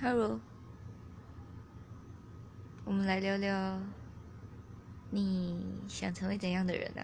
hello，我们来聊聊你想成为怎样的人呢？